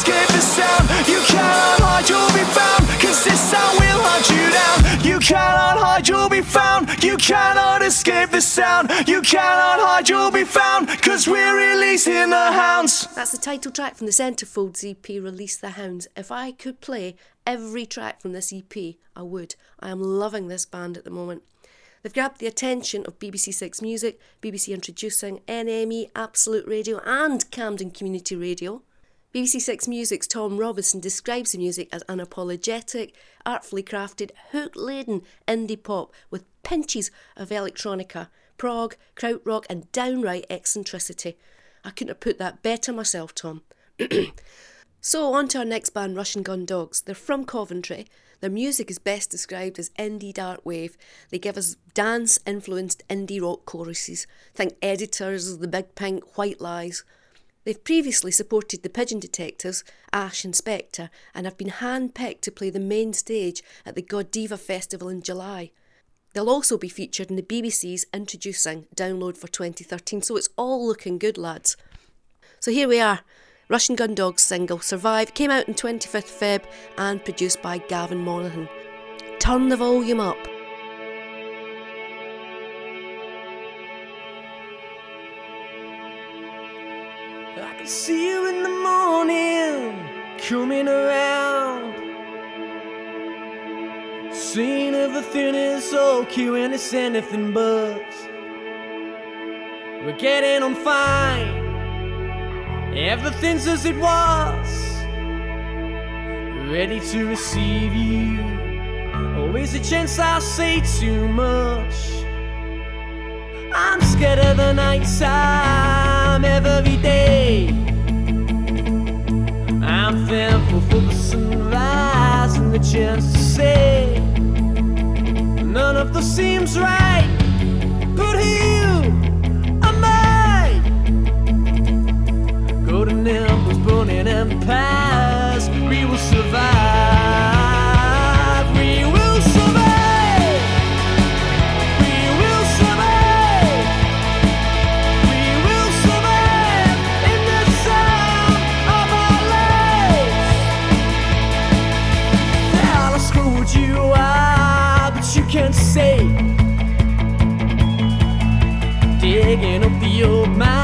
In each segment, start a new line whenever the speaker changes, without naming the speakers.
escape the sound. You hide, you'll be found. Cause this sound will you down. You hide, you'll be found. You cannot escape the sound. You cannot hide, you'll be found. Cause we're releasing the hounds.
That's the title track from the Centrefolds EP, Release the Hounds. If I could play every track from this EP, I would. I am loving this band at the moment. They've grabbed the attention of BBC Six Music, BBC Introducing, NME, Absolute Radio, and Camden Community Radio. BBC Six Music's Tom Robinson describes the music as unapologetic, artfully crafted, hook laden indie pop with pinches of electronica, prog, krautrock, and downright eccentricity. I couldn't have put that better myself, Tom. So, on to our next band, Russian Gun Dogs. They're from Coventry. Their music is best described as indie dark wave. They give us dance influenced indie rock choruses. Think editors, The Big Pink, White Lies. They've previously supported the Pigeon Detectives, Ash and Spectre, and have been hand-picked to play the main stage at the Godiva Festival in July. They'll also be featured in the BBC's Introducing download for 2013, so it's all looking good, lads. So here we are. Russian Gun Dogs single Survive came out in 25th Feb and produced by Gavin Monaghan. Turn the volume up.
See you in the morning coming around. Seeing everything is okay when it's anything but. We're getting on fine. Everything's as it was. Ready to receive you. Oh, Always a chance I'll say too much. I'm scared of the night time every I'm thankful for the sunrise and the chance to say none of this seems right. But here am I. Golden embers burning empires. We will survive. Digging up the old mines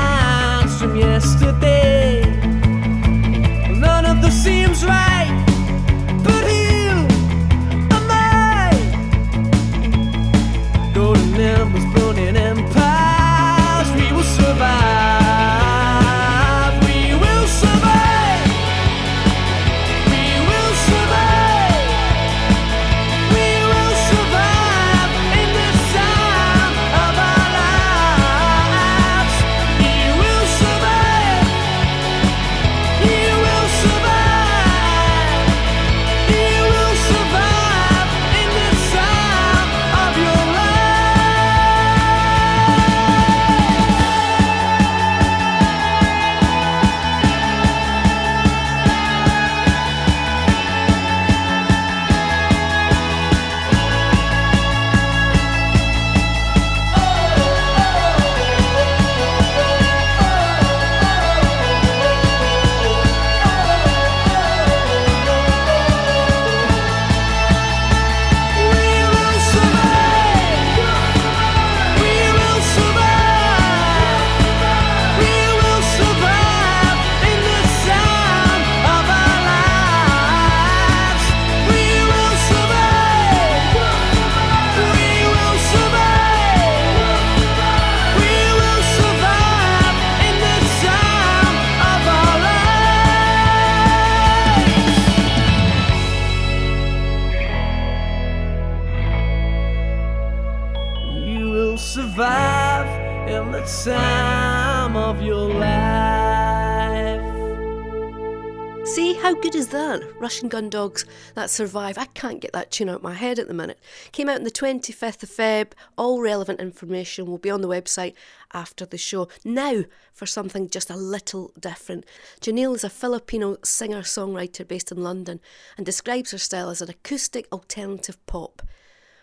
Survive in the time of your life.
See, how good is that? Russian Gun Dogs, that survive. I can't get that tune out of my head at the minute. Came out on the 25th of Feb. All relevant information will be on the website after the show. Now, for something just a little different. Janelle is a Filipino singer songwriter based in London and describes her style as an acoustic alternative pop.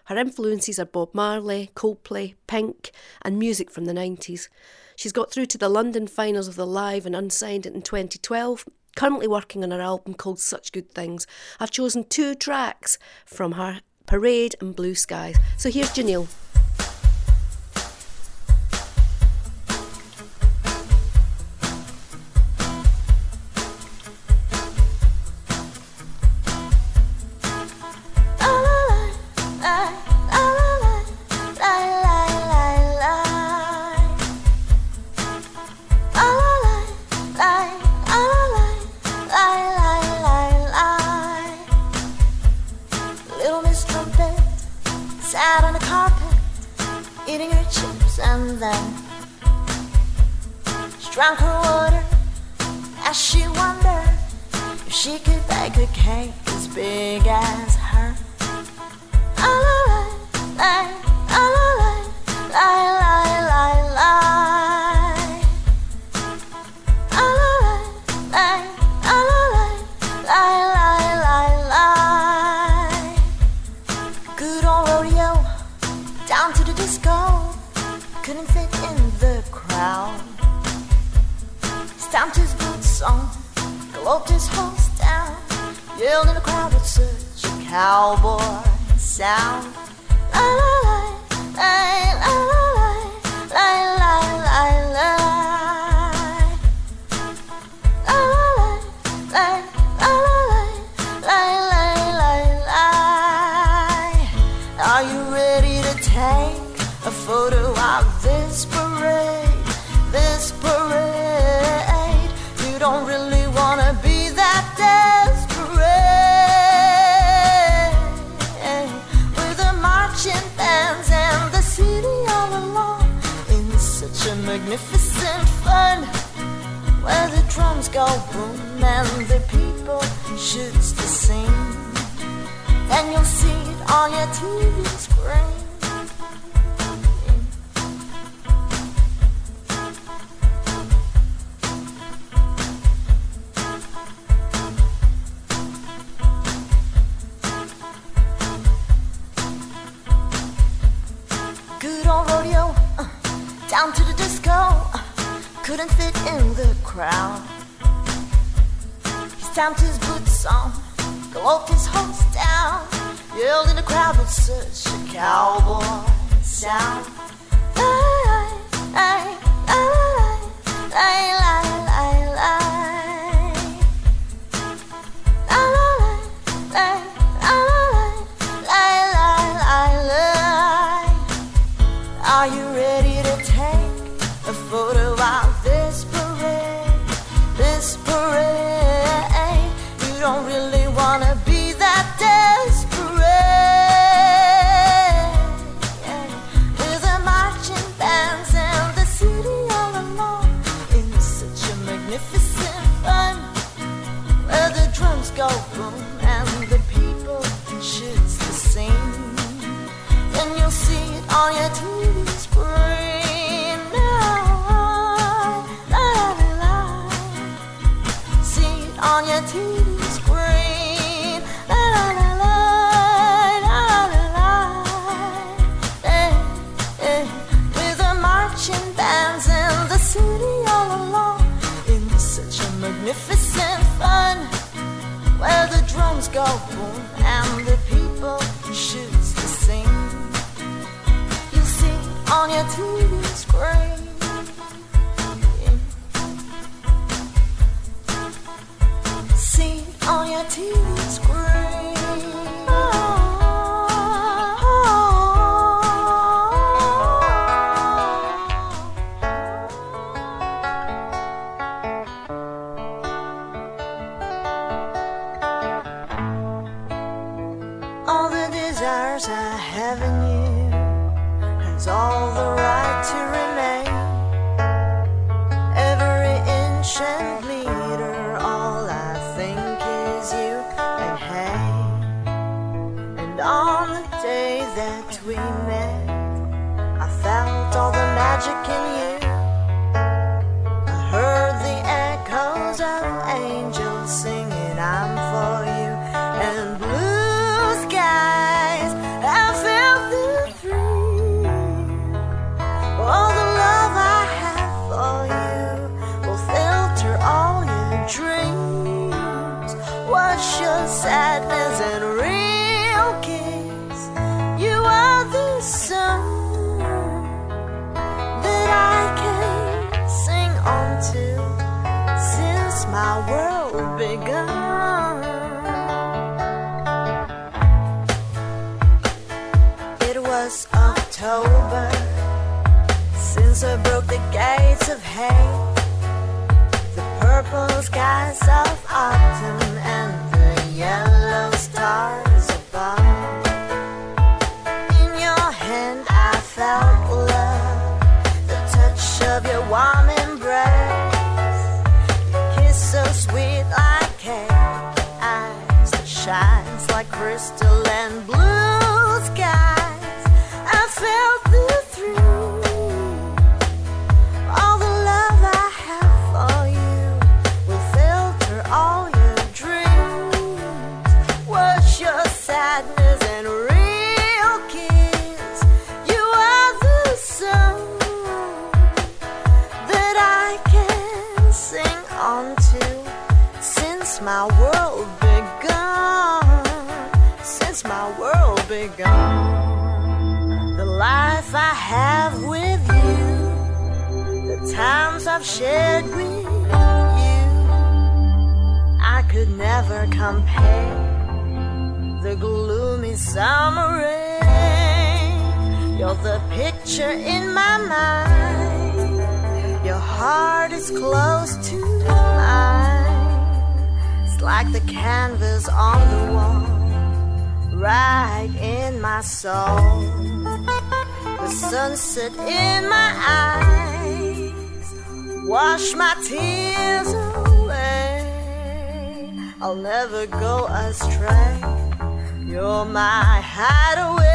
Her influences are Bob Marley, Coldplay, Pink, and music from the 90s. She's got through to the London finals of the Live and Unsigned in 2012. Currently working on her album called Such Good Things. I've chosen two tracks from her Parade and Blue Skies. So here's Janelle.
Eating her chips, and then she drank her water as she wondered if she could bake a cake as big as her. Good gloved his horse down, yelled in the crowd with such a cowboy sound. La, la la la la magnificent fun where the drums go boom and the people shoots the scene. And you'll see it on your TV screen. Couldn't fit in the crowd. He stamped his boots on, galloped his horse down, yelled in the crowd with such a cowboy sound. Lie, lie, lie, lie, lie, drums drums go boom and the people shoots the scene. You'll see on your TV has all the right to remain. Every inch and liter, all I think is you and hey. And on the day that we met, I felt all the magic in you. Wash your sadness and real kiss. You are the sun that I can sing on to since my world began. It was October since I broke the gates of hate. The purple skies of autumn yellow stars above. In your hand, I felt love, the touch of your warm embrace. Your kiss so sweet like cake, eyes shines like crystal and blue skies. I felt since my world begun. Since my world begun. The life I have with you the times I've shared with you, I could never compare the gloomy summer rain. You're the picture in my mind. Your heart is close to mine. Like the canvas on the wall, right in my soul. The sunset in my eyes wash my tears away. I'll never go astray. You're my hideaway.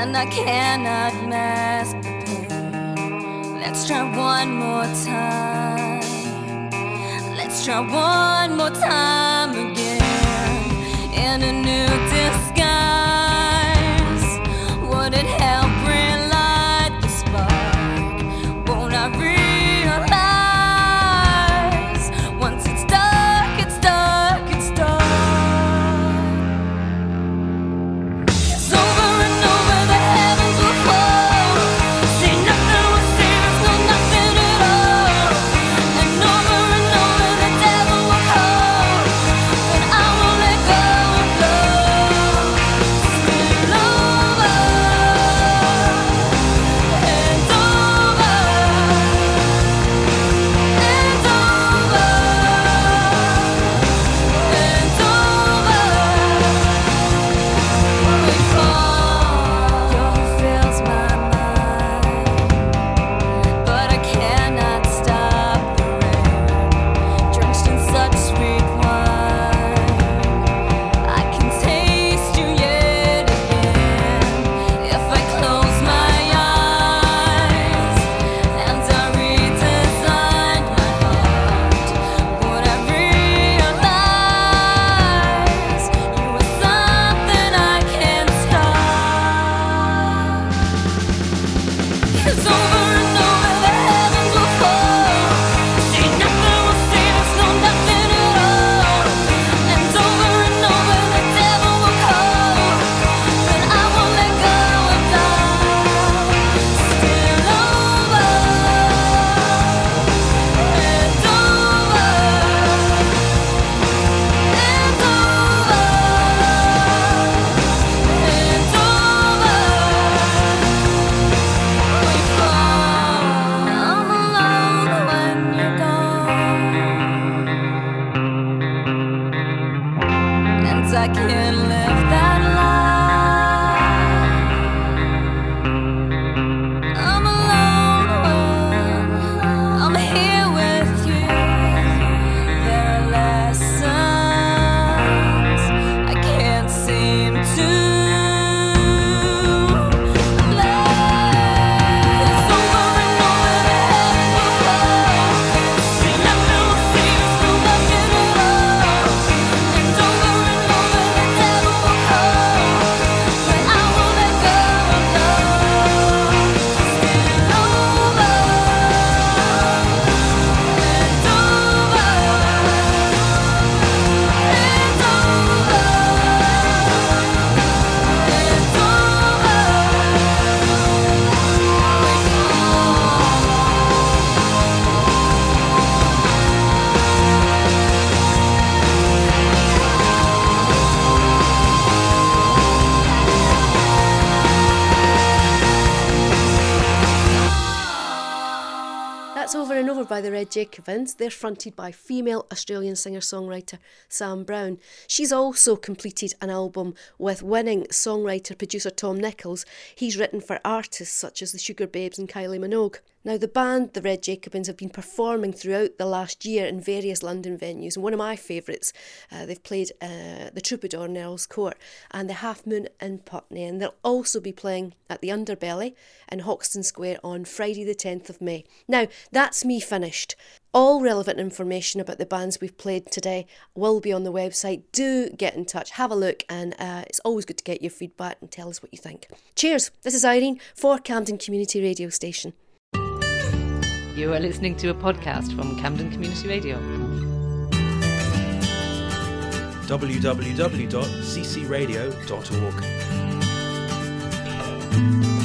And I cannot mask the pain. Let's try one more time. Let's try one more time again in a new disguise.
By the Red Jacobins. They're fronted by female Australian singer songwriter Sam Brown. She's also completed an album with winning songwriter producer Tom Nichols. He's written for artists such as the Sugababes and Kylie Minogue. Now, the band, the Red Jacobins, have been performing throughout the last year in various London venues. And one of my favourites, uh, they've played uh, the Troubadour in Earl's Court and the Half Moon in Putney. And they'll also be playing at the Underbelly in Hoxton Square on Friday, the 10th of May. Now, that's me finished. All relevant information about the bands we've played today will be on the website. Do get in touch, have a look, and uh, it's always good to get your feedback and tell us what you think. Cheers! This is Irene for Camden Community Radio Station.
You are listening to a podcast from Camden Community Radio.
www.ccradio.org.